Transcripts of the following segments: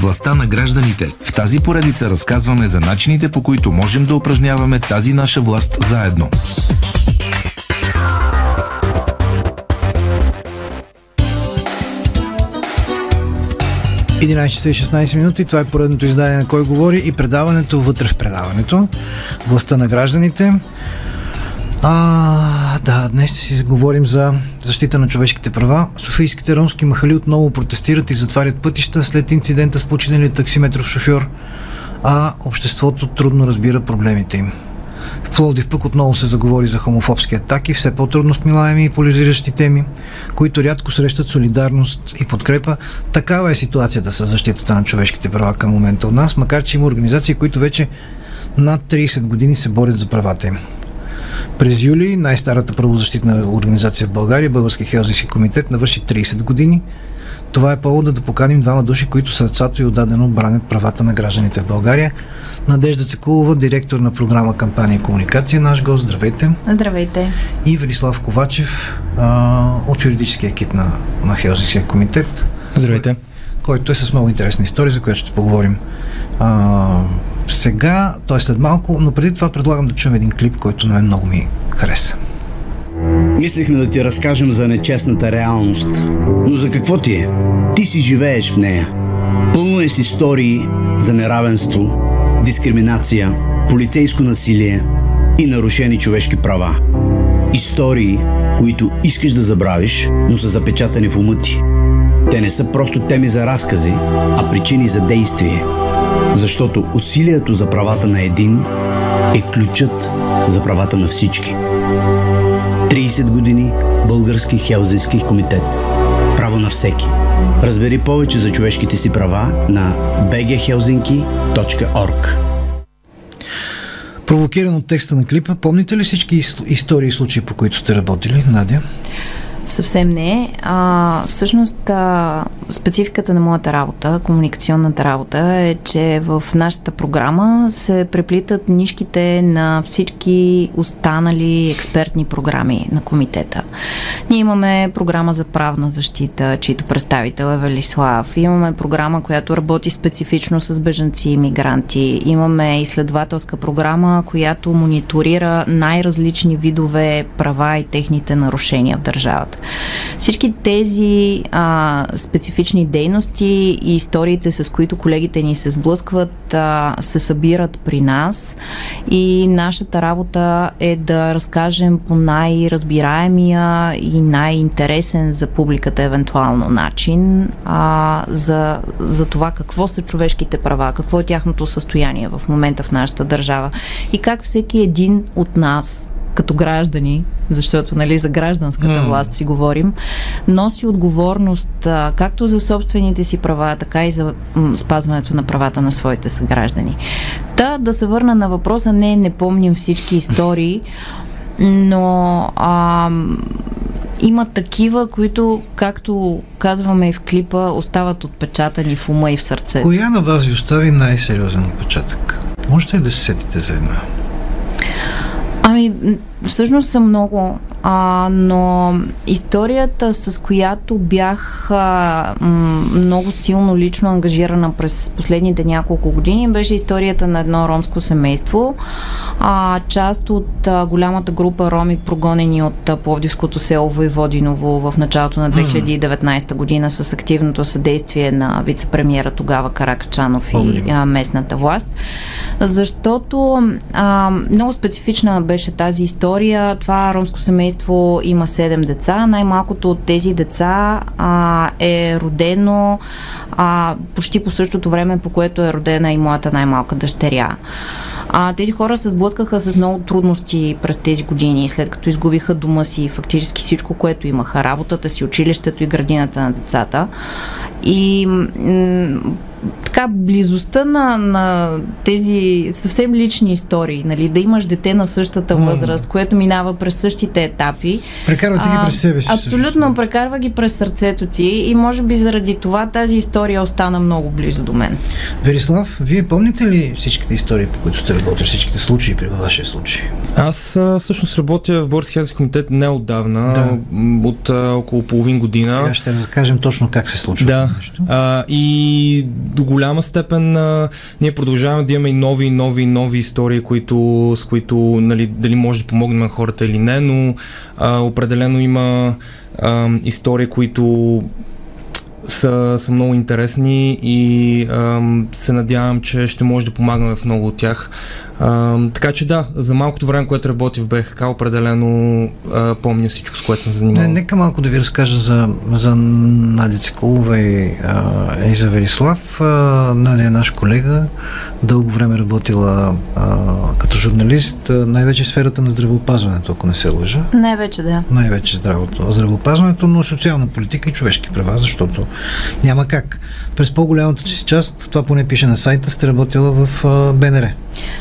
Властта на гражданите. В тази поредица разказваме за начините по които можем да упражняваме тази наша власт заедно. 11 часа и 16 минути. Това е поредното издание на Кой говори и предаването вътре в предаването. Властта на гражданите. А, да, днес ще си говорим за защита на човешките права. Софийските ромски махали отново протестират и затварят пътища след инцидента с починалия таксиметров шофьор, а обществото трудно разбира проблемите им. В Пловдив пък отново се заговори за хомофобски атаки, все по-трудно смилаеми и поляризиращи теми, които рядко срещат солидарност и подкрепа. Такава е ситуацията с защитата на човешките права към момента у нас, макар че има организации, които вече над 30 години се борят за правата им. През юли най-старата правозащитна организация в България, Български Хелзински комитет, навърши 30 години. Това е повода да поканим двама души, които сърцато и отдадено бранят правата на гражданите в България. Надежда Цекулова, директор на програма Кампания и комуникация, наш гост. Здравейте. Здравейте. И Велислав Ковачев а, от юридическия екип на, на Хелзинския комитет. Здравейте. Който е с много интересна история, за която ще поговорим а, сега, т.е. след малко, но преди това предлагам да чуем един клип, който на мен много ми хареса. Мислехме да ти разкажем за нечестната реалност. Но за какво ти е? Ти си живееш в нея. Пълно е с истории за неравенство, дискриминация, полицейско насилие и нарушени човешки права. Истории, които искаш да забравиш, но са запечатани в ума ти. Те не са просто теми за разкази, а причини за действие. Защото усилието за правата на един е ключът за правата на всички. 30 години Български Хелзински комитет. Право на всеки. Разбери повече за човешките си права на bghelsinki.org Провокиран от текста на клипа, помните ли всички истории и случаи, по които сте работили, Надя? Съвсем не. А, всъщност, а, спецификата на моята работа, комуникационната работа е, че в нашата програма се преплитат нишките на всички останали експертни програми на комитета. Ние имаме програма за правна защита, чието представител е Велислав. Имаме програма, която работи специфично с бежанци и мигранти. Имаме изследователска програма, която мониторира най-различни видове права и техните нарушения в държавата. Всички тези а, специфични дейности и историите, с които колегите ни се сблъскват, а, се събират при нас. И нашата работа е да разкажем по най-разбираемия и най-интересен за публиката евентуално начин а, за, за това какво са човешките права, какво е тяхното състояние в момента в нашата държава и как всеки един от нас като граждани, защото нали, за гражданската mm. власт си говорим, носи отговорност а, както за собствените си права, така и за м, спазването на правата на своите съграждани. Та да се върна на въпроса, не, не помним всички истории, но а, има такива, които, както казваме и в клипа, остават отпечатани в ума и в сърцето. Коя на вас ви остави най-сериозен отпечатък? Можете ли да се сетите за една? Всъщност са много, а, но историята, с която бях а, много силно лично ангажирана през последните няколко години, беше историята на едно ромско семейство. А, част от а, голямата група роми, прогонени от а, Пловдивското село Войводиново в началото на 2019 година с активното съдействие на вице-премьера тогава Каракачанов и а, местната власт. Защото а, много специфична беше тази история. Това ромско семейство има 7 деца. Най-малкото от тези деца а, е родено а, почти по същото време, по което е родена и моята най-малка дъщеря. А, тези хора се сблъскаха с много трудности през тези години, след като изгубиха дома си, фактически всичко, което имаха, работата си, училището и градината на децата. И м- така близостта на, на тези съвсем лични истории, нали, да имаш дете на същата възраст, което минава през същите етапи. Прекарва ти ги през себе си. Абсолютно, също. прекарва ги през сърцето ти и може би заради това тази история остана много близо до мен. Верислав, вие помните ли всичките истории, по които сте работили, всичките случаи при вашия случай? Аз всъщност работя в Хелзински комитет неотдавна, да. от а, около половин година. Сега ще разкажем точно как се случва да. нещо. А, и до голяма степен а, ние продължаваме да имаме и нови, нови, нови истории, които, с които нали, дали може да помогнем на хората или не, но а, определено има а, истории, които са, са много интересни и ам, се надявам, че ще може да помагаме в много от тях. А, така че да, за малкото време, което работи в БХК, определено а, помня всичко, с което съм занимавал. Не, нека малко да ви разкажа за, за Надя Циколова и, а, и за Велислав. А, Надя е наш колега, дълго време работила а, като журналист, най-вече в сферата на здравеопазването, ако не се лъжа. Най-вече да. Най-вече здравото, здравеопазването, но социална политика и човешки права, защото няма как. През по-голямата си част, това поне пише на сайта, сте работила в а, БНР.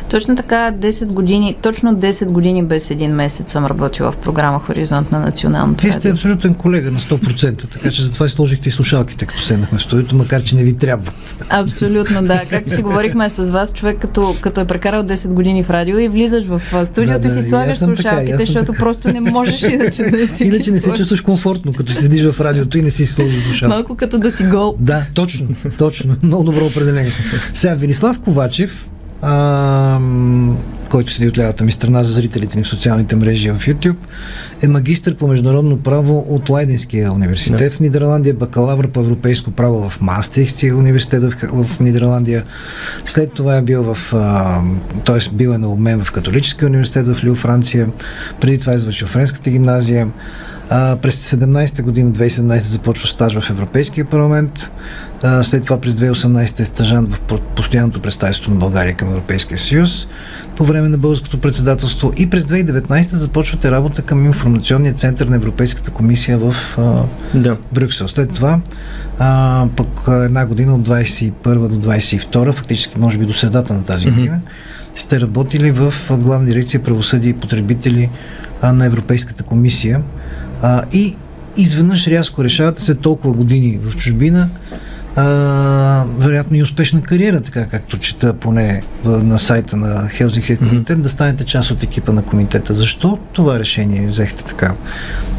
Точно така, 10 години, точно 10 години без един месец съм работила в програма Хоризонт на националното Вие сте абсолютен колега на 100%, така че затова и сложихте и слушалките, като седнахме в студиото, макар че не ви трябват. Абсолютно, да. Както си говорихме с вас, човек като, като е прекарал 10 години в радио и влизаш в студиото Да, и си слагаш така, слушалките, и аз съм защото така. просто не можеш иначе да си Иначе не се чувстваш комфортно, като седиш в радиото и не си сложиш слушалки. Малко като да си гол. Да, точно, точно. Много добро определение. Сега, Велислав Ковачев, а, който седи от лявата ми страна за зрителите ни в социалните мрежи в YouTube, е магистър по международно право от Лайденския университет в Нидерландия, бакалавър по европейско право в Маастрихтския университет в, в Нидерландия. След това е бил в, т.е. бил е на обмен в католическия университет в Лил, Франция. Преди това е завършил Френската гимназия. А, през 17-та година, 2017 започва стаж в Европейския парламент. А, след това през 2018 е стажант в по- постоянното представителство на България към Европейския съюз. По време на българското председателство и през 2019 започвате работа към информационния център на Европейската комисия в а, Да. Брюксел. След това а, пък една година от 21 до 22, фактически може би до средата на тази година, сте работили в главна дирекция правосъдие и потребители а, на Европейската комисия а, и изведнъж рязко решавате след толкова години в чужбина а, вероятно и успешна кариера, така както чета поне на сайта на Хелзинкия комитет, да станете част от екипа на комитета. Защо това решение взехте така?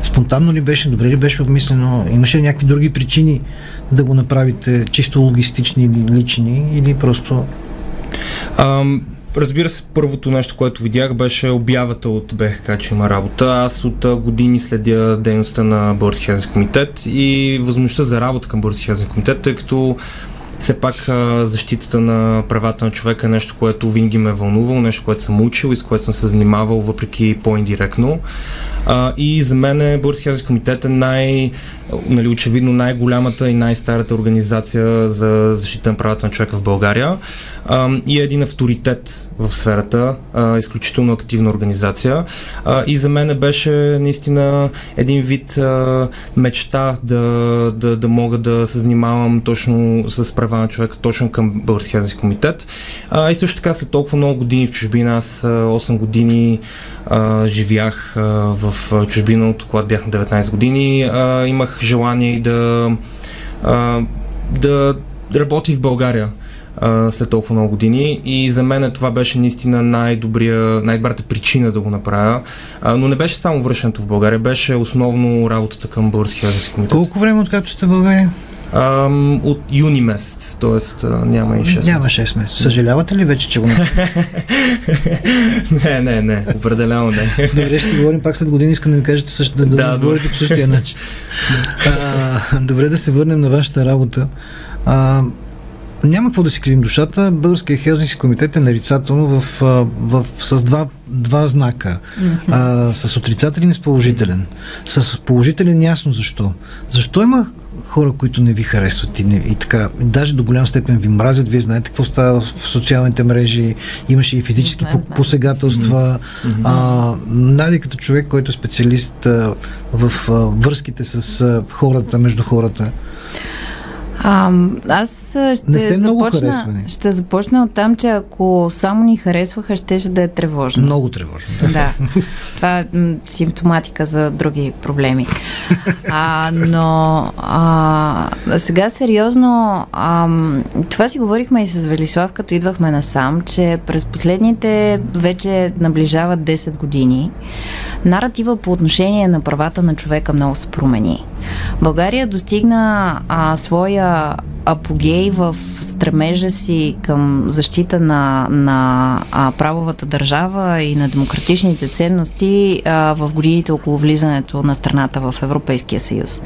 Спонтанно ли беше, добре ли беше обмислено? Имаше ли някакви други причини да го направите чисто логистични или лични или просто Ам, разбира се, първото нещо, което видях, беше обявата от БХК, че има работа. Аз от години следя дейността на Български хелзински комитет и възможността за работа към Български хелзински комитет, тъй като все пак защитата на правата на човека е нещо, което винаги ме е вълнувало, нещо, което съм учил и с което съм се занимавал, въпреки по-индиректно. И за мен Български хелзински комитет е най, нали, очевидно най-голямата и най-старата организация за защита на правата на човека в България а, и е един авторитет в сферата, а, изключително активна организация. А, и за мен беше наистина един вид а, мечта да, да, да мога да се занимавам точно с права на човека, точно към Български хелзински комитет. А, и също така след толкова много години в чужбина, аз а, 8 години а, живях а, в чужбина, от когато бях на 19 години, а, имах желание и да, да работи в България след толкова много години и за мен това беше наистина най-добрия, най-добрата причина да го направя. Но не беше само връщането в България, беше основно работата към Българския комитет. колко време откакто сте в България? Ам, от юни месец, т.е. няма и 6 Няма 6 месеца. Съжалявате ли вече, че го не, не, не, определено не. Добре, ще си говорим пак след години. Искам да ми кажете също, да, да, Да, да говорите по същия начин. а, добре да се върнем на вашата работа. А, няма какво да си кривим душата. Българския хелзински комитет е нарицателно в, в, с два, два знака. А, с отрицателен и с положителен. С положителен ясно защо. Защо има хора, които не ви харесват и, не, и така, даже до голям степен ви мразят, вие знаете какво става в социалните мрежи, имаше и физически Знаем, по- знаем. посегателства. А, Нади като човек, който е специалист а, в а, връзките с а, хората, между хората. А, аз ще, Не сте започна, ще започна от там, че ако само ни харесваха, щеше да е тревожно. Много тревожно. Да. Да, това е симптоматика за други проблеми. А, но а, сега сериозно, а, това си говорихме и с Велислав, като идвахме насам, че през последните вече наближават 10 години наратива по отношение на правата на човека много се промени. България достигна а, своя апогей в стремежа си към защита на, на а, правовата държава и на демократичните ценности а, в годините около влизането на страната в Европейския съюз.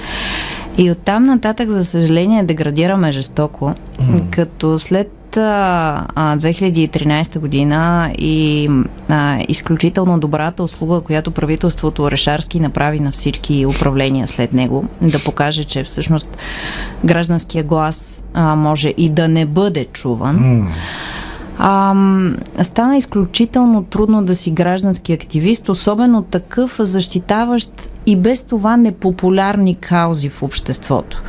И оттам нататък, за съжаление, деградираме жестоко, mm. като след 2013 година и а, изключително добрата услуга, която правителството Орешарски направи на всички управления след него, да покаже, че всъщност гражданския глас а, може и да не бъде чуван. Mm. А, стана изключително трудно да си граждански активист, особено такъв защитаващ и без това непопулярни каузи в обществото.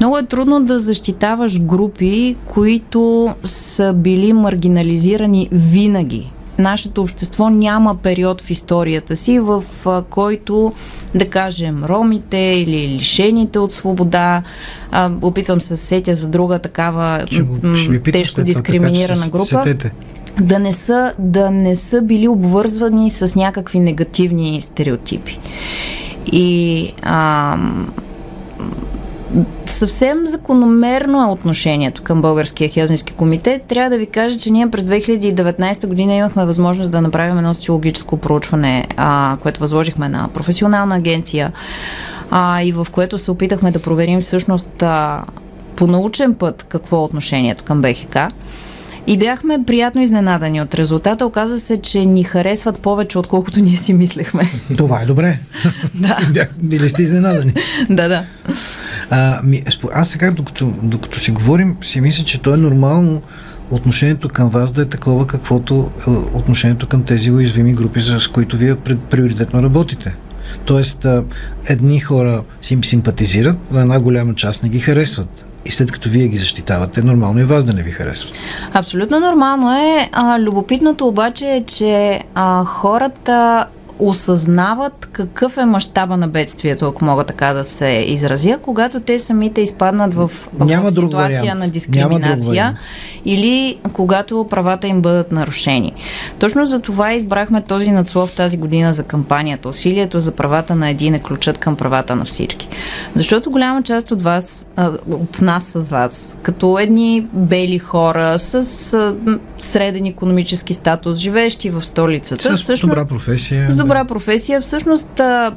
Много е трудно да защитаваш групи, които са били маргинализирани винаги. Нашето общество няма период в историята си, в който, да кажем, ромите или лишените от свобода, а, опитвам се сетя за друга такава ще, ще тежко дискриминирана така, група. Сетете да не са, да не са били обвързвани с някакви негативни стереотипи. И а, съвсем закономерно е отношението към Българския хелзински комитет. Трябва да ви кажа, че ние през 2019 година имахме възможност да направим едно социологическо проучване, а, което възложихме на професионална агенция а, и в което се опитахме да проверим всъщност а, по научен път какво е отношението към БХК. И бяхме приятно изненадани от резултата. Оказа се, че ни харесват повече, отколкото ние си мислехме. Това е добре. да. Бях, били сте изненадани. да, да. А, ми, аз сега, докато, докато си говорим, си мисля, че то е нормално отношението към вас да е такова, каквото е отношението към тези уязвими групи, с които вие пред, приоритетно работите. Тоест, едни хора си им симпатизират, а една голяма част не ги харесват и след като вие ги защитавате, нормално и вас да не ви харесват. Абсолютно нормално е. А, любопитното обаче е, че а, хората осъзнават какъв е мащаба на бедствието, ако мога така да се изразя, когато те самите изпаднат в, в ситуация на дискриминация или когато правата им бъдат нарушени. Точно за това избрахме този надслов тази година за кампанията. Усилието за правата на един е ключът към правата на всички. Защото голяма част от вас, от нас с вас, като едни бели хора с среден економически статус, живеещи в столицата. С добра професия. С добра професия. Всъщност,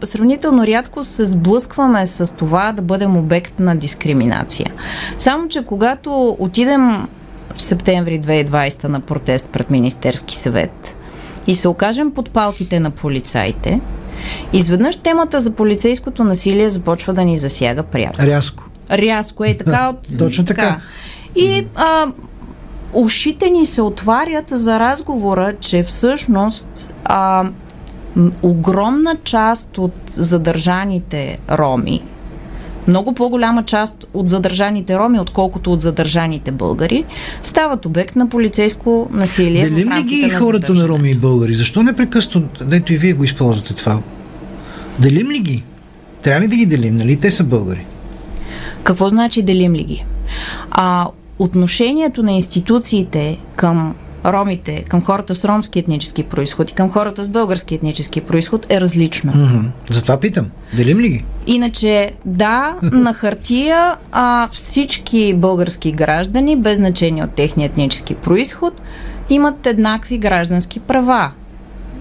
сравнително рядко се сблъскваме с това да бъдем обект на дискриминация. Само, че когато отидем в септември 2020 на протест пред Министерски съвет и се окажем под палките на полицаите, изведнъж темата за полицейското насилие започва да ни засяга пряко. Рязко. Рязко е така от... Точно така. така. И а, ушите ни се отварят за разговора, че всъщност а, огромна част от задържаните роми, много по-голяма част от задържаните роми, отколкото от задържаните българи, стават обект на полицейско насилие. Делим ли ги на хората на роми и българи? Защо непрекъснато, дето и вие го използвате това? Делим ли ги? Трябва ли да ги делим? Нали? Те са българи. Какво значи делим ли ги? А, отношението на институциите към ромите, към хората с ромски етнически происход и към хората с български етнически происход е различно. Mm-hmm. Затова питам. Делим ли ги? Иначе, да, на хартия а, всички български граждани, без значение от техния етнически происход, имат еднакви граждански права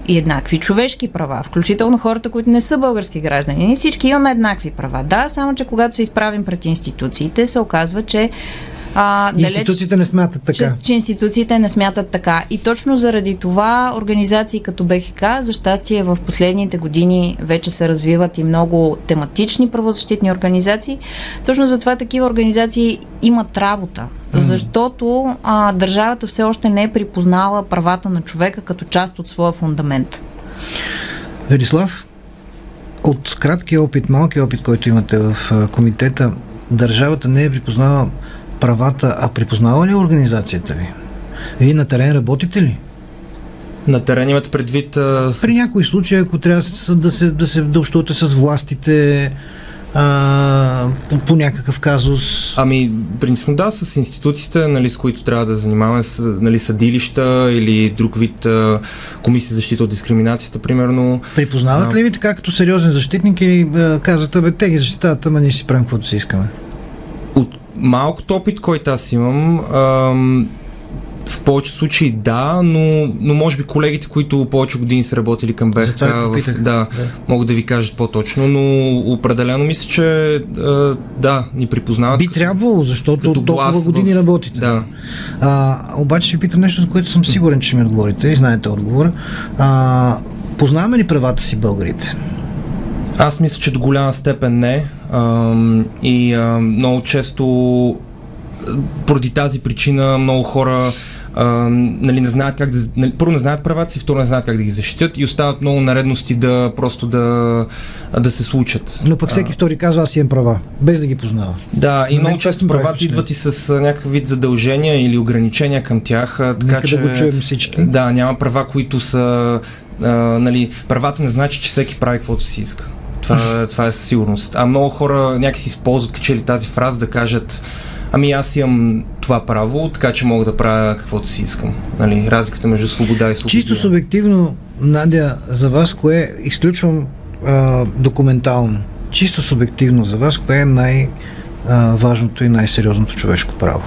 и еднакви човешки права, включително хората, които не са български граждани. Ние всички имаме еднакви права. Да, само че когато се изправим пред институциите, се оказва, че а, далеч, институциите не смятат така. Че, че институциите не смятат така. И точно заради това организации като БХК, за щастие в последните години вече се развиват и много тематични правозащитни организации. Точно затова такива организации имат работа. Mm. Защото а, държавата все още не е припознала правата на човека като част от своя фундамент. Верислав, от краткия опит, малкия опит, който имате в комитета, държавата не е припознала правата, а припознава ли организацията ви? Вие на терен работите ли? На терен имате предвид... А, с... При някои случаи, ако трябва да се, да се да общувате с властите, а, по, по някакъв казус? Ами, принципно да, с институциите, нали, с които трябва да занимаваме, с, нали, съдилища или друг вид а, комисия за защита от дискриминацията, примерно. Припознават а, ли ви така като сериозен защитник и а, казват, бе, те ги защитават, ама ние си правим каквото си искаме? От малкото опит, който аз имам, ам, в повечето случаи да, но, но може би колегите, които повече години са работили към в, да, да, могат да ви кажат по-точно, но определено мисля, че а, да, ни припознават. Би трябвало, защото толкова години в- работите. Да. А, обаче ви питам нещо, за което съм сигурен, че ми отговорите и знаете отговора. А, познаваме ли правата си българите? Аз мисля, че до голяма степен не. Ам, и ам, много често а, поради тази причина много хора а, нали, не знаят как да. Нали, първо не знаят правата си, второ не знаят как да ги защитят и остават много наредности да просто да, да се случат. Но пък всеки втори казва, аз имам права, без да ги познава. Да, и много често правата идват и с а, някакъв вид задължения или ограничения към тях. а, Така, Нека че, да го чуем всички. Да, няма права, които са. А, нали, правата не значи, че всеки прави каквото си иска. Това, това е със сигурност. А много хора някакси използват качели тази фраза да кажат Ами аз имам това право, така че мога да правя каквото си искам. Нали, разликата между свобода и свобода. Чисто субективно, Надя, за вас кое изключвам а, документално, чисто субективно за вас, кое е най-важното и най-сериозното човешко право?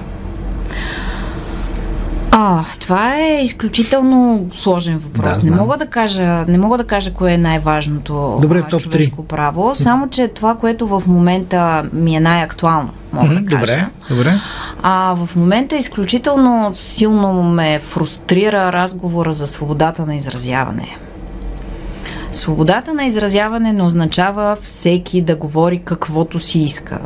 А, това е изключително сложен въпрос. Да, не мога да кажа, не мога да кажа кое е най-важното Добре, топ човешко право, само че това, което в момента ми е най-актуално, мога да кажа. Добре, добре. А в момента изключително силно ме фрустрира разговора за свободата на изразяване. Свободата на изразяване не означава всеки да говори каквото си иска.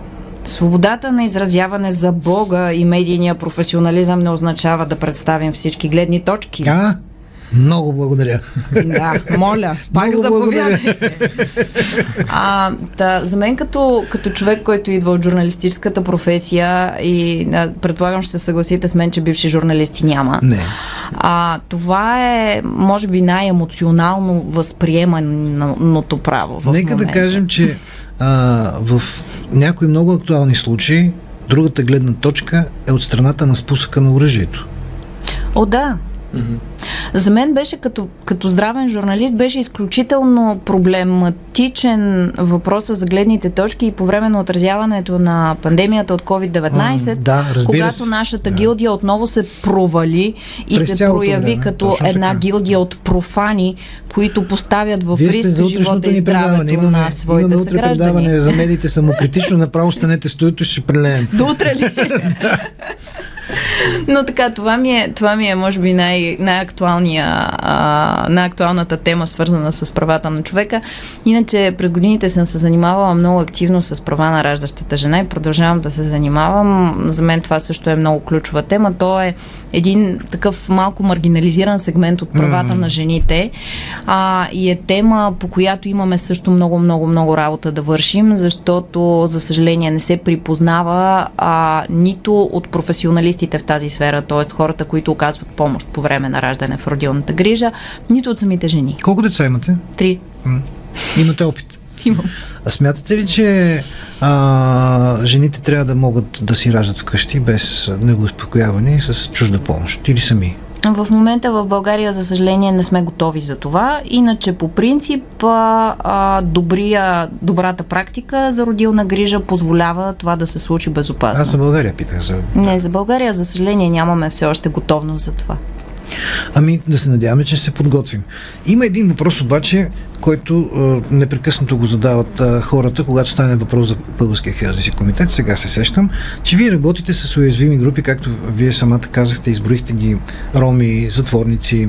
Свободата на изразяване за Бога и медийния професионализъм не означава да представим всички гледни точки. А, много благодаря. Да, моля, пак Много заповядай. А, да, за мен като, като човек, който идва от журналистическата професия и а, предполагам ще се съгласите с мен, че бивши журналисти няма. Не. А, това е, може би, най-емоционално възприеманото право в Нека да момента. кажем, че а, в някои много актуални случаи другата гледна точка е от страната на спусъка на оръжието. О, да. За мен беше като, като здравен журналист, беше изключително проблематичен въпроса за гледните точки и по време на отразяването на пандемията от COVID-19, М, да, когато се. нашата Да. гилдия отново се провали и През се прояви време, като точно една така. гилдия от профани, които поставят в Вие риск живота и здравето Имаме, на своите имаме утре съграждани. предаване за медиите самокритично. Направо станете в студиото, ще прелеем. До утре ли? Но така, това ми е, това ми е може би, най- най-актуалния, а, най-актуалната тема, свързана с правата на човека. Иначе през годините съм се занимавала много активно с права на раждащата жена и продължавам да се занимавам. За мен това също е много ключова тема. То е един такъв малко маргинализиран сегмент от правата mm-hmm. на жените а, и е тема, по която имаме също много, много, много работа да вършим, защото, за съжаление, не се припознава а, нито от професионалистите в тази сфера, т.е. хората, които оказват помощ по време на раждане в родилната грижа, нито от самите жени. Колко деца имате? Три. М. Имате опит. Имам. А смятате ли, че а, жените трябва да могат да си раждат вкъщи без негоуспокояване и с чужда помощ? Или сами? В момента в България, за съжаление, не сме готови за това. Иначе, по принцип, а, а, добрия, добрата практика за родилна грижа позволява това да се случи безопасно. Аз за България питах. За... Не, за България, за съжаление, нямаме все още готовност за това. Ами да се надяваме, че ще се подготвим. Има един въпрос обаче, който а, непрекъснато го задават а, хората, когато стане въпрос за Българския хелзински комитет. Сега се сещам, че вие работите с уязвими групи, както вие самата казахте, изброихте ги роми, затворници,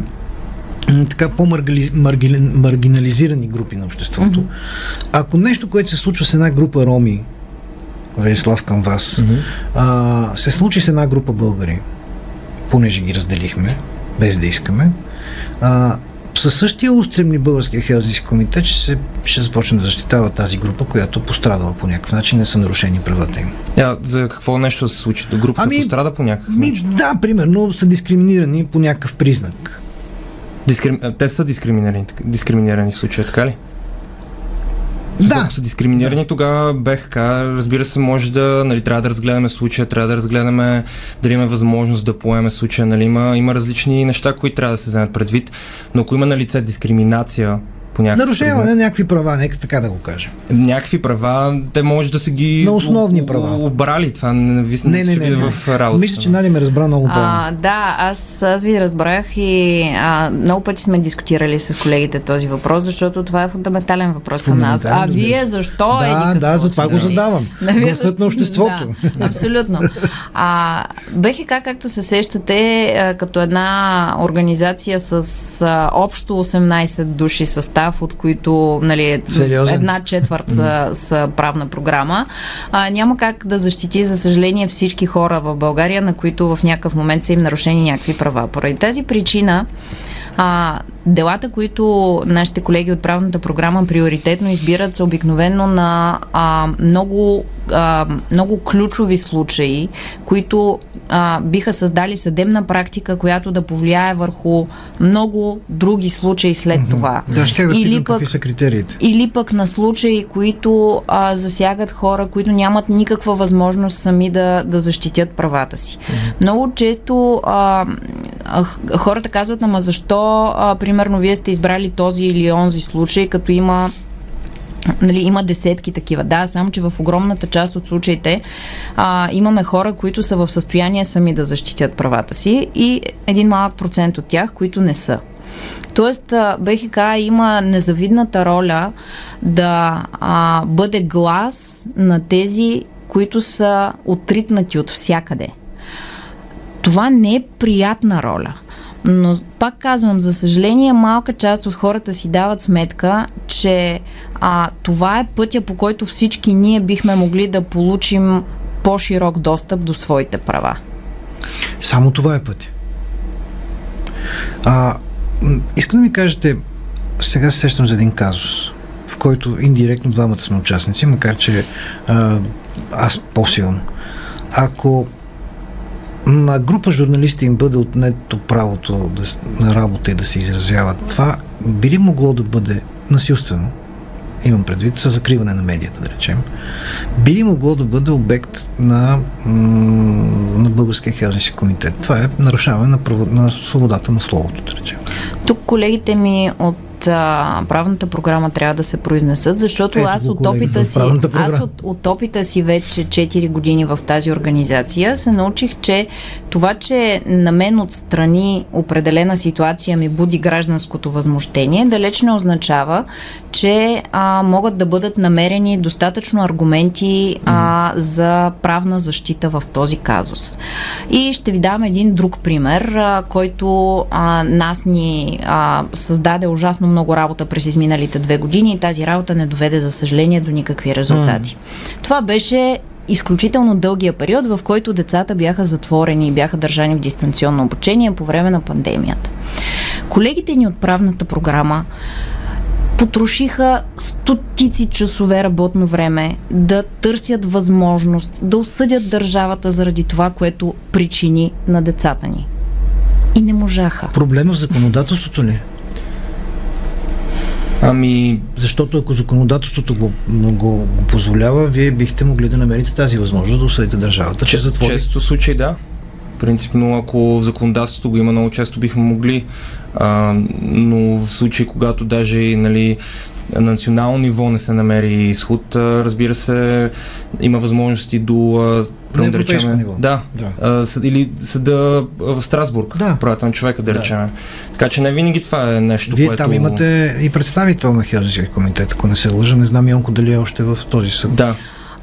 така по-маргинализирани групи на обществото. Mm-hmm. Ако нещо, което се случва с една група роми, Велислав към вас, mm-hmm. а, се случи с една група българи, понеже ги разделихме, без да искаме, а, със същия устремни българския хелзински комитет ще, се, ще започне да защитава тази група, която пострадала по някакъв начин, не са нарушени правата им. А, за какво нещо се случи? До групата Ами, пострада по някакъв Ми, начин? да, примерно са дискриминирани по някакъв признак. Дискрим... Те са дискриминирани, дискриминирани в случая, така ли? Да. Ако са дискриминирани, да. тогава БХК, разбира се, може да, нали, трябва да разгледаме случая, трябва да разгледаме дали има възможност да поеме случая, нали, има, има различни неща, които трябва да се вземат предвид, но ако има на лице дискриминация по някакъв Нарушаване на някакви права, нека така да го кажем. Някакви права, те може да са ги на основни права. обрали. Това не, не, не, не, не, в работа. Мисля, че Надя ме разбра много правилно. Да, аз, аз ви разбрах и а, много пъти сме дискутирали с колегите този въпрос, защото това е фундаментален въпрос към нас. А вие защо да, е? Да, за това го задавам. Гласът на обществото. Да, абсолютно. А, БХК, както се сещате, като една организация с а, общо 18 души състав, състав, от които нали, една четвърт са, са правна програма, а, няма как да защити, за съжаление, всички хора в България, на които в някакъв момент са им нарушени някакви права. Поради тази причина а, делата, които нашите колеги от правната програма приоритетно избират, са обикновено на а, много, а, много ключови случаи, които а, биха създали съдебна практика, която да повлияе върху много други случаи след mm-hmm. това. Да, ще да или пък, какви са критериите. Или пък на случаи, които а, засягат хора, които нямат никаква възможност сами да, да защитят правата си. Mm-hmm. Много често а, а, хората казват, ама защо, а, примерно, вие сте избрали този или онзи случай, като има Нали, има десетки такива. Да, само че в огромната част от случаите а, имаме хора, които са в състояние сами да защитят правата си и един малък процент от тях, които не са. Тоест, БХК има незавидната роля да а, бъде глас на тези, които са отритнати от всякъде. Това не е приятна роля. Но пак казвам, за съжаление, малка част от хората си дават сметка, че а, това е пътя, по който всички ние бихме могли да получим по-широк достъп до своите права. Само това е пътя. А, искам да ми кажете, сега се сещам за един казус, в който индиректно двамата сме участници, макар че а, аз по-силно. Ако на група журналисти им бъде отнето правото да, на работа и да се изразяват, това би ли могло да бъде насилствено? Имам предвид със закриване на медията, да речем. Би ли могло да бъде обект на, на Българския хелзински комитет? Това е нарушаване на, право, на свободата на словото, да речем. Тук колегите ми от а, правната програма трябва да се произнесат, защото Ето, аз от опита си, аз от, от опита си вече 4 години в тази организация се научих, че това, че на мен отстрани определена ситуация ми буди гражданското възмущение, далеч не означава, че а, могат да бъдат намерени достатъчно аргументи а, за правна защита в този казус. И ще ви дам един друг пример, а, който а, нас ни а, създаде ужасно много работа през изминалите две години и тази работа не доведе, за съжаление, до никакви резултати. Mm. Това беше изключително дългия период, в който децата бяха затворени и бяха държани в дистанционно обучение по време на пандемията. Колегите ни от правната програма потрошиха стотици часове работно време да търсят възможност да осъдят държавата заради това, което причини на децата ни. И не можаха. Проблема в законодателството ли? Ами... Защото ако законодателството го, го, го позволява, вие бихте могли да намерите тази възможност да осъдите държавата, че затвори. Често случай да. Принципно, ако в законодателството го има, много често бихме могли. А, но в случай, когато даже нали, на национално ниво не се намери изход, разбира се, има възможности до на да речем, ниво. Да, да. А, съд, или съда в Страсбург, да. правата на човека, да, да речем. Така че не винаги това е нещо, Вие което... там имате и представител на Хелзинския комитет, ако не се лъжа. Не знам Йонко дали е още в този съд. Да.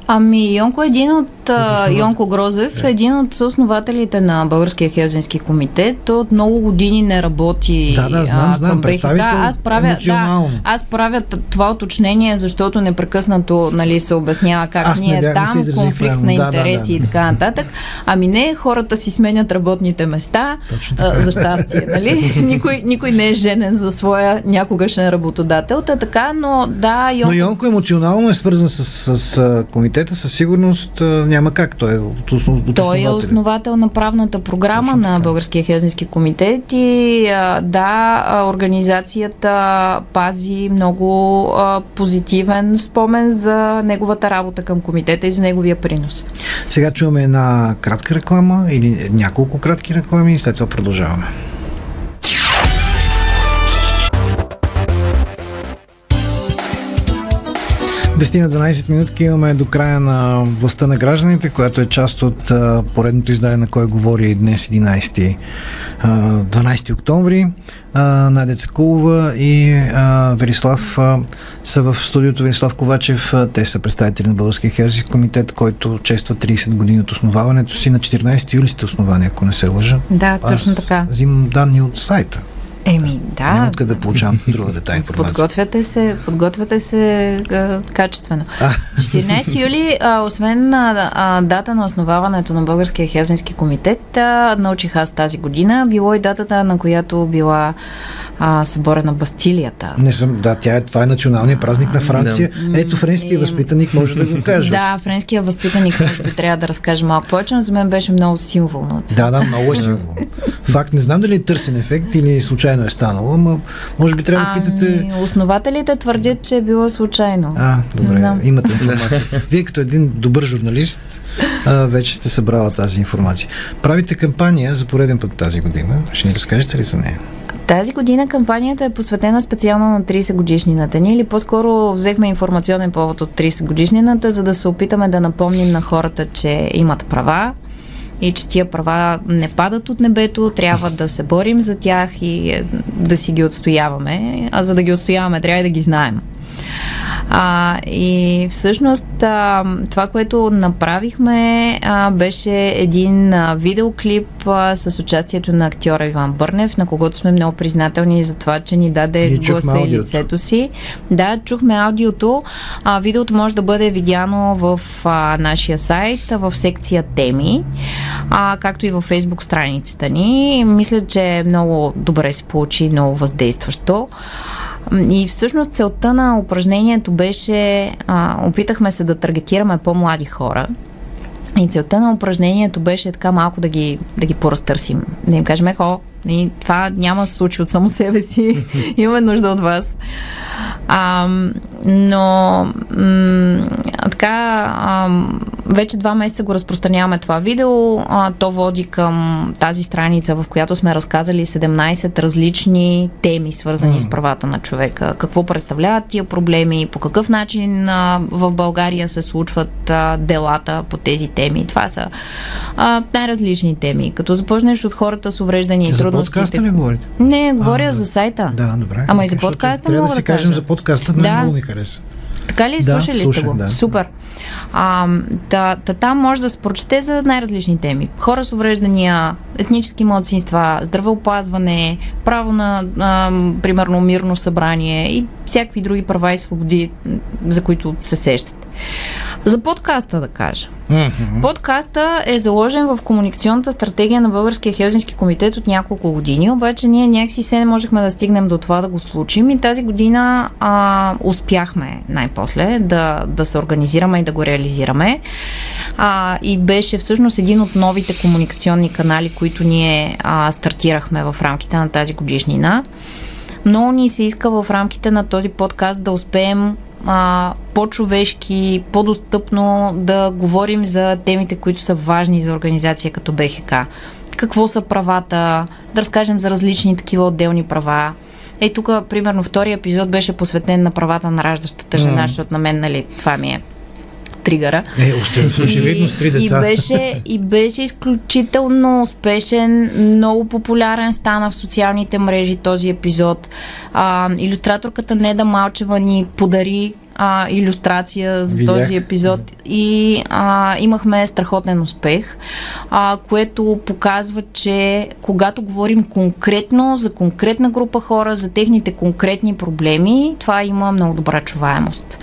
Ами, Йонко е един от а, Йонко Грозев, е един от съоснователите на Българския Хелзински комитет. Той от много години не работи. Да, да, знам, а, знам, представител да, аз правя, да, аз правя това уточнение, защото непрекъснато нали, се обяснява как аз ние там, конфликт на интереси да, да, да. и така нататък. Ами не, хората си сменят работните места, а, за щастие, нали? никой, никой не е женен за своя някогашен работодател, та така, но да, Йонко... Но Йонко емоционално е свързан с, с, с комитет комитета, със сигурност няма как. Той е от, основ, Той е основател на правната програма Точно на. Българския Хелзински комитет и да, организацията пази много позитивен спомен за неговата работа към комитета и за неговия принос. Сега чуваме една кратка реклама или няколко кратки реклами и след това продължаваме. 10 на 12 минутки имаме до края на властта на гражданите, която е част от поредното издание на кой говори днес 11 а, 12 октомври. Надя Цекулова и Верислав са в студиото Верислав Ковачев. Те са представители на Българския херзик комитет, който чества 30 години от основаването си. На 14 юли сте основани, ако не се лъжа. Да, точно Аз така. Взимам данни от сайта. Еми, да. Няма откъде да получавам друга детайна информация. Подготвяте се, подготвяте се а, качествено. 14 юли, а, освен а, а, дата на основаването на Българския Хелзински комитет, а, научих аз тази година, било и датата, на която била а, събора на Бастилията. Не съм, да, тя е, това е националният празник на Франция. Да. Ето, френския възпитаник може да го каже. Да, френския възпитаник може би трябва да разкаже малко повече, но за мен беше много символно. Да, да, много е символно. Факт, не знам дали е търсен ефект или случайно е станало, но може би трябва да питате... Ами, основателите твърдят, че е било случайно. А, добре, да. имате информация. Вие като един добър журналист а, вече сте събрала тази информация. Правите кампания за пореден път тази година. Ще ни разкажете ли за нея? Тази година кампанията е посветена специално на 30 годишнината ни или по-скоро взехме информационен повод от 30 годишнината, за да се опитаме да напомним на хората, че имат права и че тия права не падат от небето, трябва да се борим за тях и е, да си ги отстояваме, а за да ги отстояваме трябва и да ги знаем. А, и всъщност а, това, което направихме, а, беше един а, видеоклип а, с участието на актьора Иван Бърнев, на когото сме много признателни за това, че ни даде гласа и лицето си. Да, чухме аудиото. А, видеото може да бъде видяно в а, нашия сайт, в секция теми, а, както и във фейсбук страницата ни. Мисля, че много добре се получи, много въздействащо. И всъщност целта на упражнението беше, а, опитахме се да таргетираме по-млади хора. И целта на упражнението беше така малко да ги, да ги поразтърсим. Да им кажем, хо, и това няма да се случи от само себе си. Имаме нужда от вас. А, но м- така, а, вече два месеца го разпространяваме това видео. А, то води към тази страница, в която сме разказали 17 различни теми, свързани mm. с правата на човека. Какво представляват тия проблеми, по какъв начин а, в България се случват а, делата по тези теми. Това са а, най-различни теми. Като започнеш от хората с увреждани и трудностите. За подкаста ли говорите? Не, говоря а, да. за сайта. Да, добре. Ама и за подкаста Трябва да си да кажем за подкаста, да. много ми хареса. Така ли? Да, Слушали слушах, сте го? Да. Супер. А, та, та, там може да се прочете за най-различни теми. Хора с увреждания, етнически младсинства, здравеопазване, право на, а, примерно, мирно събрание и всякакви други права и свободи, за които се сещате. За подкаста да кажа. Mm-hmm. Подкаста е заложен в комуникационната стратегия на Българския Хелзински комитет от няколко години, обаче ние някакси се не можехме да стигнем до това да го случим и тази година а, успяхме най-после да, да се организираме и да го реализираме. А, и беше всъщност един от новите комуникационни канали, които ние а, стартирахме в рамките на тази годишнина. Много ни се иска в рамките на този подкаст да успеем а, по-човешки, по-достъпно да говорим за темите, които са важни за организация като БХК. Какво са правата, да разкажем за различни такива отделни права. Е, тук, примерно, втори епизод беше посветен на правата на раждащата жена, mm. защото на мен, нали, това ми е тригъра. Е, очевидно с три деца. И беше, и беше изключително успешен, много популярен стана в социалните мрежи този епизод. А, иллюстраторката Неда Малчева ни подари а, иллюстрация за Видях. този епизод и а, имахме страхотен успех, а, което показва, че когато говорим конкретно за конкретна група хора, за техните конкретни проблеми, това има много добра чуваемост.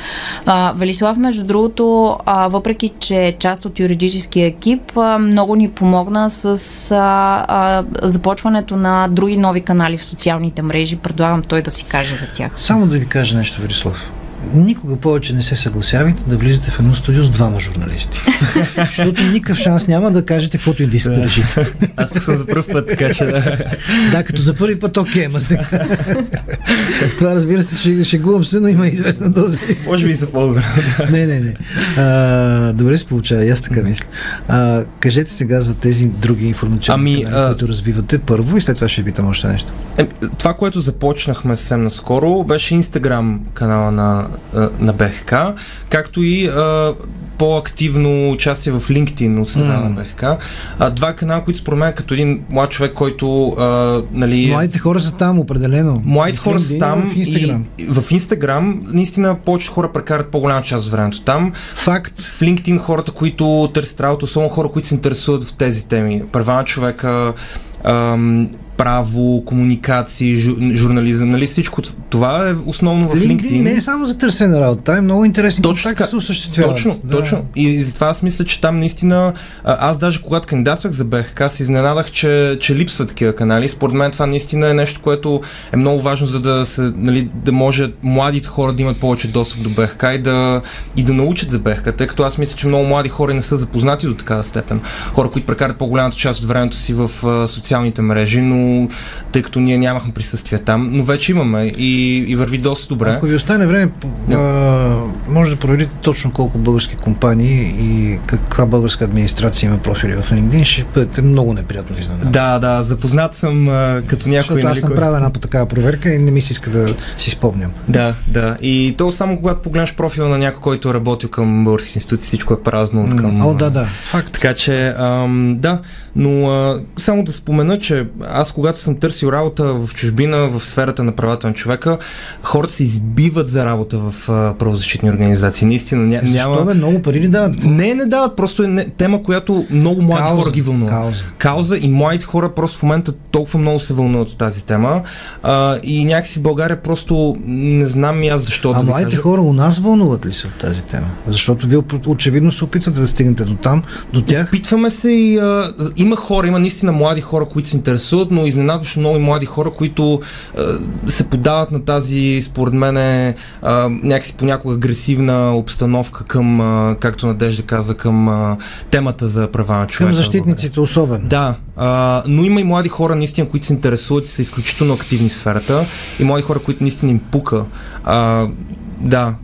А, Велислав, между другото, а, въпреки, че е част от юридическия екип, а, много ни помогна с а, а, започването на други нови канали в социалните мрежи. Предлагам той да си каже за тях. Само да ви кажа нещо, Велислав никога повече не се съгласявайте да влизате в едно студио с двама журналисти. Защото никакъв шанс няма да кажете каквото и да искате да решите. Аз пък съм за първ път, така че да. Да, като за първи път, окей, ма сега. Това разбира се, шегувам се, но има известна доза. Може би са по-добре. Не, не, не. А, добре се получава, и аз така мисля. А, кажете сега за тези други информационни Ами, канали, а- които развивате първо и след това ще питам още нещо. Е, това, което започнахме съвсем наскоро, беше Инстаграм канала на, на БХК, както и а, по-активно участие в LinkedIn от страна М. на БХК. А, два канала, които според мен като един млад човек, който а, нали, Младите хора са там, определено. Младите хора са там В Инстаграм. и в Инстаграм наистина повечето хора прекарат по-голяма част от времето там. Факт. В LinkedIn хората, които търсят работа, особено хора, които се интересуват в тези теми, права на човека, ам, право, комуникации, жу, журнализъм, нали всичко това е основно в LinkedIn, LinkedIn. не е само за търсене на работа, е много интересни Точно контакти така. се осъществяват. Точно, Да. точно. И затова аз мисля, че там наистина, аз даже когато кандидатствах за БХК, се изненадах, че, че липсват такива канали. Според мен това наистина е нещо, което е много важно, за да, се, нали, да може младите хора да имат повече достъп до БХК и да, и да научат за БХК, тъй като аз мисля, че много млади хора не са запознати до такава степен. Хора, които прекарат по-голямата част от времето си в а, социалните мрежи, но тъй като ние нямахме присъствие там, но вече имаме и, и върви доста добре. Ако ви остане време, Да. а, може да проверите точно колко български компании и каква българска администрация има профили в LinkedIn, ще бъдете много неприятно изненадани. Да, да, запознат съм а, като някой. Защото аз нали, съм кой- правил една по такава проверка и не ми се иска да си спомням. Да, да. И то само когато погледнеш профила на някой, който е работил към български институции, всичко е празно от към... О, да, да, факт. Така че, ам, да, но а, само да спомена, че аз когато съм търсил работа в чужбина, в сферата на правата на човека, хората се избиват за работа в а, правозащитни организации. Наистина ня, Защо няма... бе, много пари ли дават? Не, не дават, просто е не, тема, която много млади Кауза, хора ги вълнува. кауза. Кауза и младите хора просто в момента толкова много се вълнуват от тази тема. А, и някакси България просто не знам и аз защо А да младите кажа. хора у нас вълнуват ли се от тази тема? Защото вие очевидно се опитвате да стигнете до там, до тях. Опитваме се и а, има хора, има наистина млади хора, които се интересуват, но изненадващо много млади хора, които а, се подават на тази, според мен, а, някакси понякога агресивна обстановка към, а, както Надежда каза, към а, темата за права на човека. Към защитниците особено. Да, а, но има и млади хора, наистина, които се интересуват и са изключително активни в сферата. И млади хора, които наистина им пука. А, да,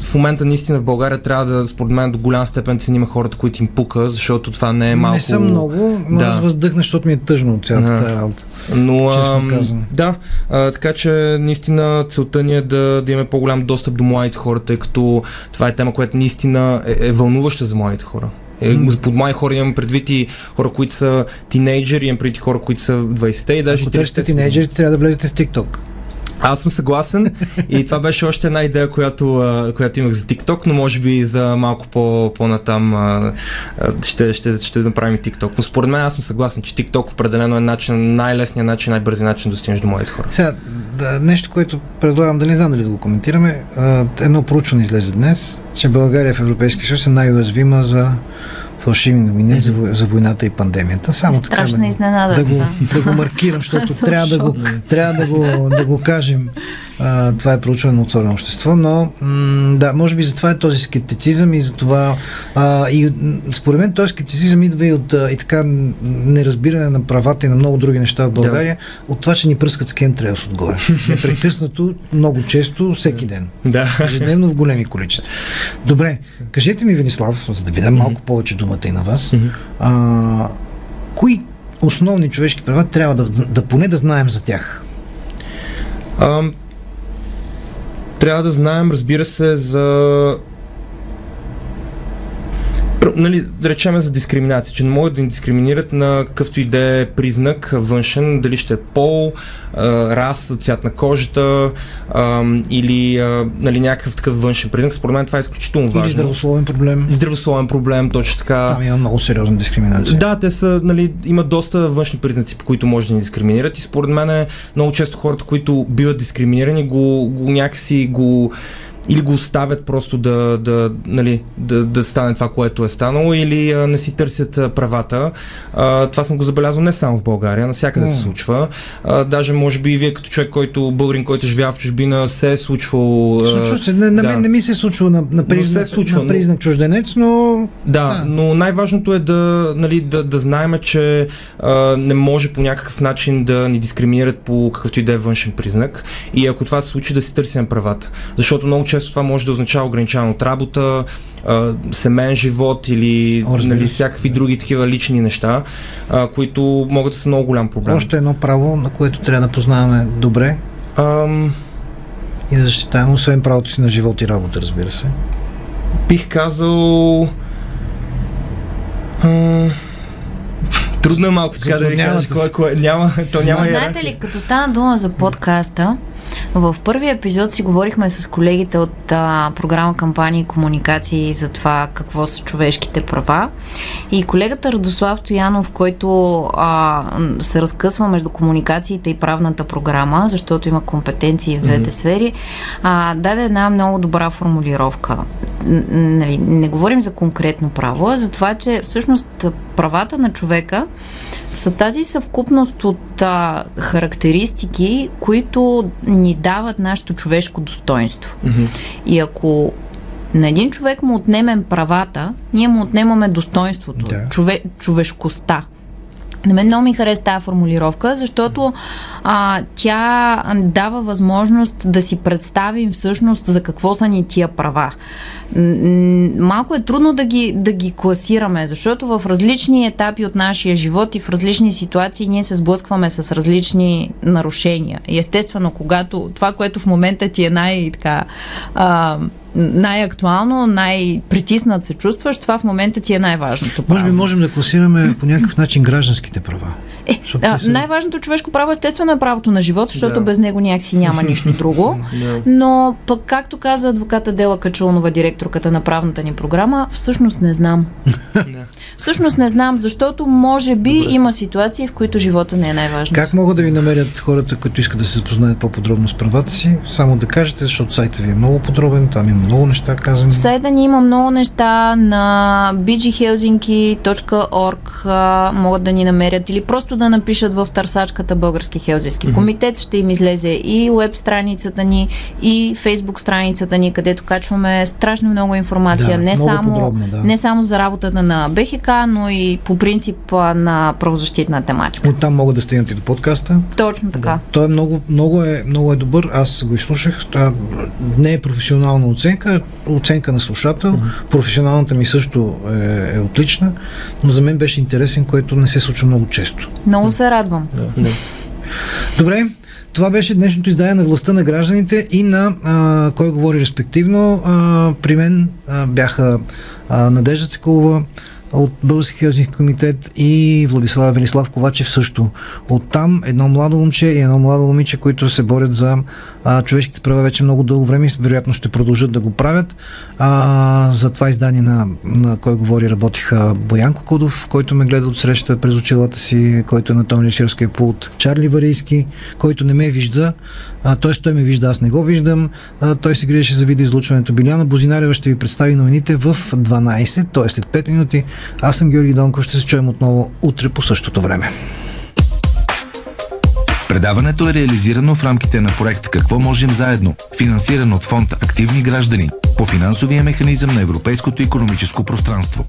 в момента наистина в България трябва да, според мен, до голяма степен ценим хората, които им пука, защото това не е малко... Не съм много, но Да. аз въздъхна, защото ми е тъжно от цялата тази работа. Но, Честно ам, казано. да, а, така че наистина целта ни е да, да имаме по-голям достъп до младите хора, тъй като това е тема, която наистина е, е вълнуваща за младите хора. Е. Под млади хора имам предвид и хора, които са тинейджери, имам предвид и хора, които са в 20-те и даже Ако 30-те търсите са. тинейджерите, трябва да влезете в TikTok. Аз съм съгласен и това беше още една идея, която, която имах за TikTok, но може би за малко по, по-натам ще, ще, ще направим TikTok. Но според мен аз съм съгласен, че TikTok определено е начин, най-лесният начин, най-бързият начин да достигнеш до младите хора. Сега, да, нещо, което предлагам да не знам дали да го коментираме. Едно проучване излезе днес, че България в Европейския съюз е най-уязвима за фалшиви новини за, за войната и пандемията. Само така Страшна да, изненада да, го, това. да го маркирам, защото трябва да го, трябва да го, да го кажем. А, това е проучване на отворено общество, но м- да, може би затова е този скептицизъм и затова а, и според мен този скептицизъм идва и от а, и така неразбиране на правата и на много други неща в България, от това, че ни пръскат с кемтрейлс отгоре. Непрекъснато, много често, всеки ден. Да. Ежедневно в големи количества. Добре, кажете ми, Венислав, за да ви дам малко повече думата и на вас, а, кои основни човешки права трябва да, да поне да знаем за тях? Трябва да знаем, разбира се, за нали, да речем за дискриминация, че не могат да ни дискриминират на какъвто и да е признак външен, дали ще е пол, раса, цвят на кожата или нали, някакъв такъв външен признак. Според мен това е изключително Или важно. здравословен проблем? Здравословен проблем, точно така. Там има много сериозна дискриминация. Да, те са, нали, имат доста външни признаци, по които може да ни дискриминират и според мен е много често хората, които биват дискриминирани, го, го някакси го или го оставят просто да, да, нали, да, да стане това, което е станало, или а, не си търсят правата. А, това съм го забелязал не само в България, навсякъде mm. се случва. А, даже, може би, и вие като човек, който българин, който живява в чужбина, се е случвал. Случва се. Не, на да. мен не ми се е случвало на, на, признак, се случва, на признак чужденец, но. Да, да, но най-важното е да, нали, да, да знаем, че а, не може по някакъв начин да ни дискриминират по какъвто и да е външен признак. И ако това се случи, да си търсим правата. Защото много често това може да означава ограничаване от работа, семейен живот или нали, всякакви други такива лични неща, а, които могат да са много голям проблем. Още едно право, на което трябва да познаваме добре. Ам... И да защитаваме, освен правото си на живот и работа, разбира се. Бих казал... Ам... Трудно е малко така да ви кажа, кое, кое, няма, то няма Знаете ли, като стана дума за подкаста, в първия епизод си говорихме с колегите от а, програма кампании и комуникации за това какво са човешките права. И колегата Радослав Стоянов, който а, се разкъсва между комуникациите и правната програма, защото има компетенции в двете mm-hmm. сфери, а, даде една много добра формулировка. Нали, не говорим за конкретно право, а за това, че всъщност правата на човека са тази съвкупност от а, характеристики, които ни дават нашето човешко достоинство. Mm-hmm. И ако на един човек му отнемем правата, ние му отнемаме достоинството, да. чове, човешкостта. На мен много ми хареса тази формулировка, защото а, тя дава възможност да си представим всъщност за какво са ни тия права. Малко е трудно да ги, да ги класираме, защото в различни етапи от нашия живот и в различни ситуации ние се сблъскваме с различни нарушения. И естествено, когато това, което в момента ти е най-така най-актуално, най-притиснат се чувстваш, това в момента ти е най-важното. Право. Може би можем да класираме по някакъв начин гражданските права. Е, а, са... Най-важното човешко право естествено е правото на живот, защото да. без него някакси няма нищо друго. да. Но пък, както каза адвоката Дела Качулнова, директорката на правната ни програма, всъщност не знам. всъщност не знам, защото може би Добре. има ситуации, в които живота не е най-важно. Как могат да ви намерят хората, които искат да се запознаят по-подробно с правата си? Само да кажете, защото сайта ви е много подробен, там има много неща казани. В сайта ни има много неща на bghelsinki.org могат да ни намерят или просто да напишат в търсачката Български хелзински комитет. Ще им излезе и веб страницата ни, и фейсбук страницата ни, където качваме страшно много информация. Да, не, много само, подробно, да. не само за работата на БХК, но и по принцип на правозащитна тематика. Оттам могат да стигнат и до подкаста. Точно така. Да. Той е много, много, е, много е добър. Аз го изслушах. Това не е професионална оценка, оценка на слушател. Mm-hmm. Професионалната ми също е, е отлична, но за мен беше интересен, което не се случва много често. Много се радвам. Да. Добре, това беше днешното издание на властта на гражданите и на а, кой говори респективно. А, при мен а, бяха а, Надежда Циколова, от Български хелзински комитет и Владислав Велислав Ковачев също. Оттам едно младо момче и едно младо момиче, които се борят за а, човешките права вече много дълго време, вероятно ще продължат да го правят. А, за това издание на, на кой говори работиха Боянко Кодов, който ме гледа от среща през очилата си, който е на Тони Лишерския пулт, Чарли Варийски, който не ме вижда, т.е. той ме вижда, аз не го виждам, а, той се грижеше за видеоизлучването. Биляна Бозинарева ще ви представи новините в 12, т.е. след 5 минути. Аз съм Георги Донков, ще се чуем отново утре по същото време. Предаването е реализирано в рамките на проект Какво можем заедно, финансиран от фонд Активни граждани по финансовия механизъм на Европейското економическо пространство.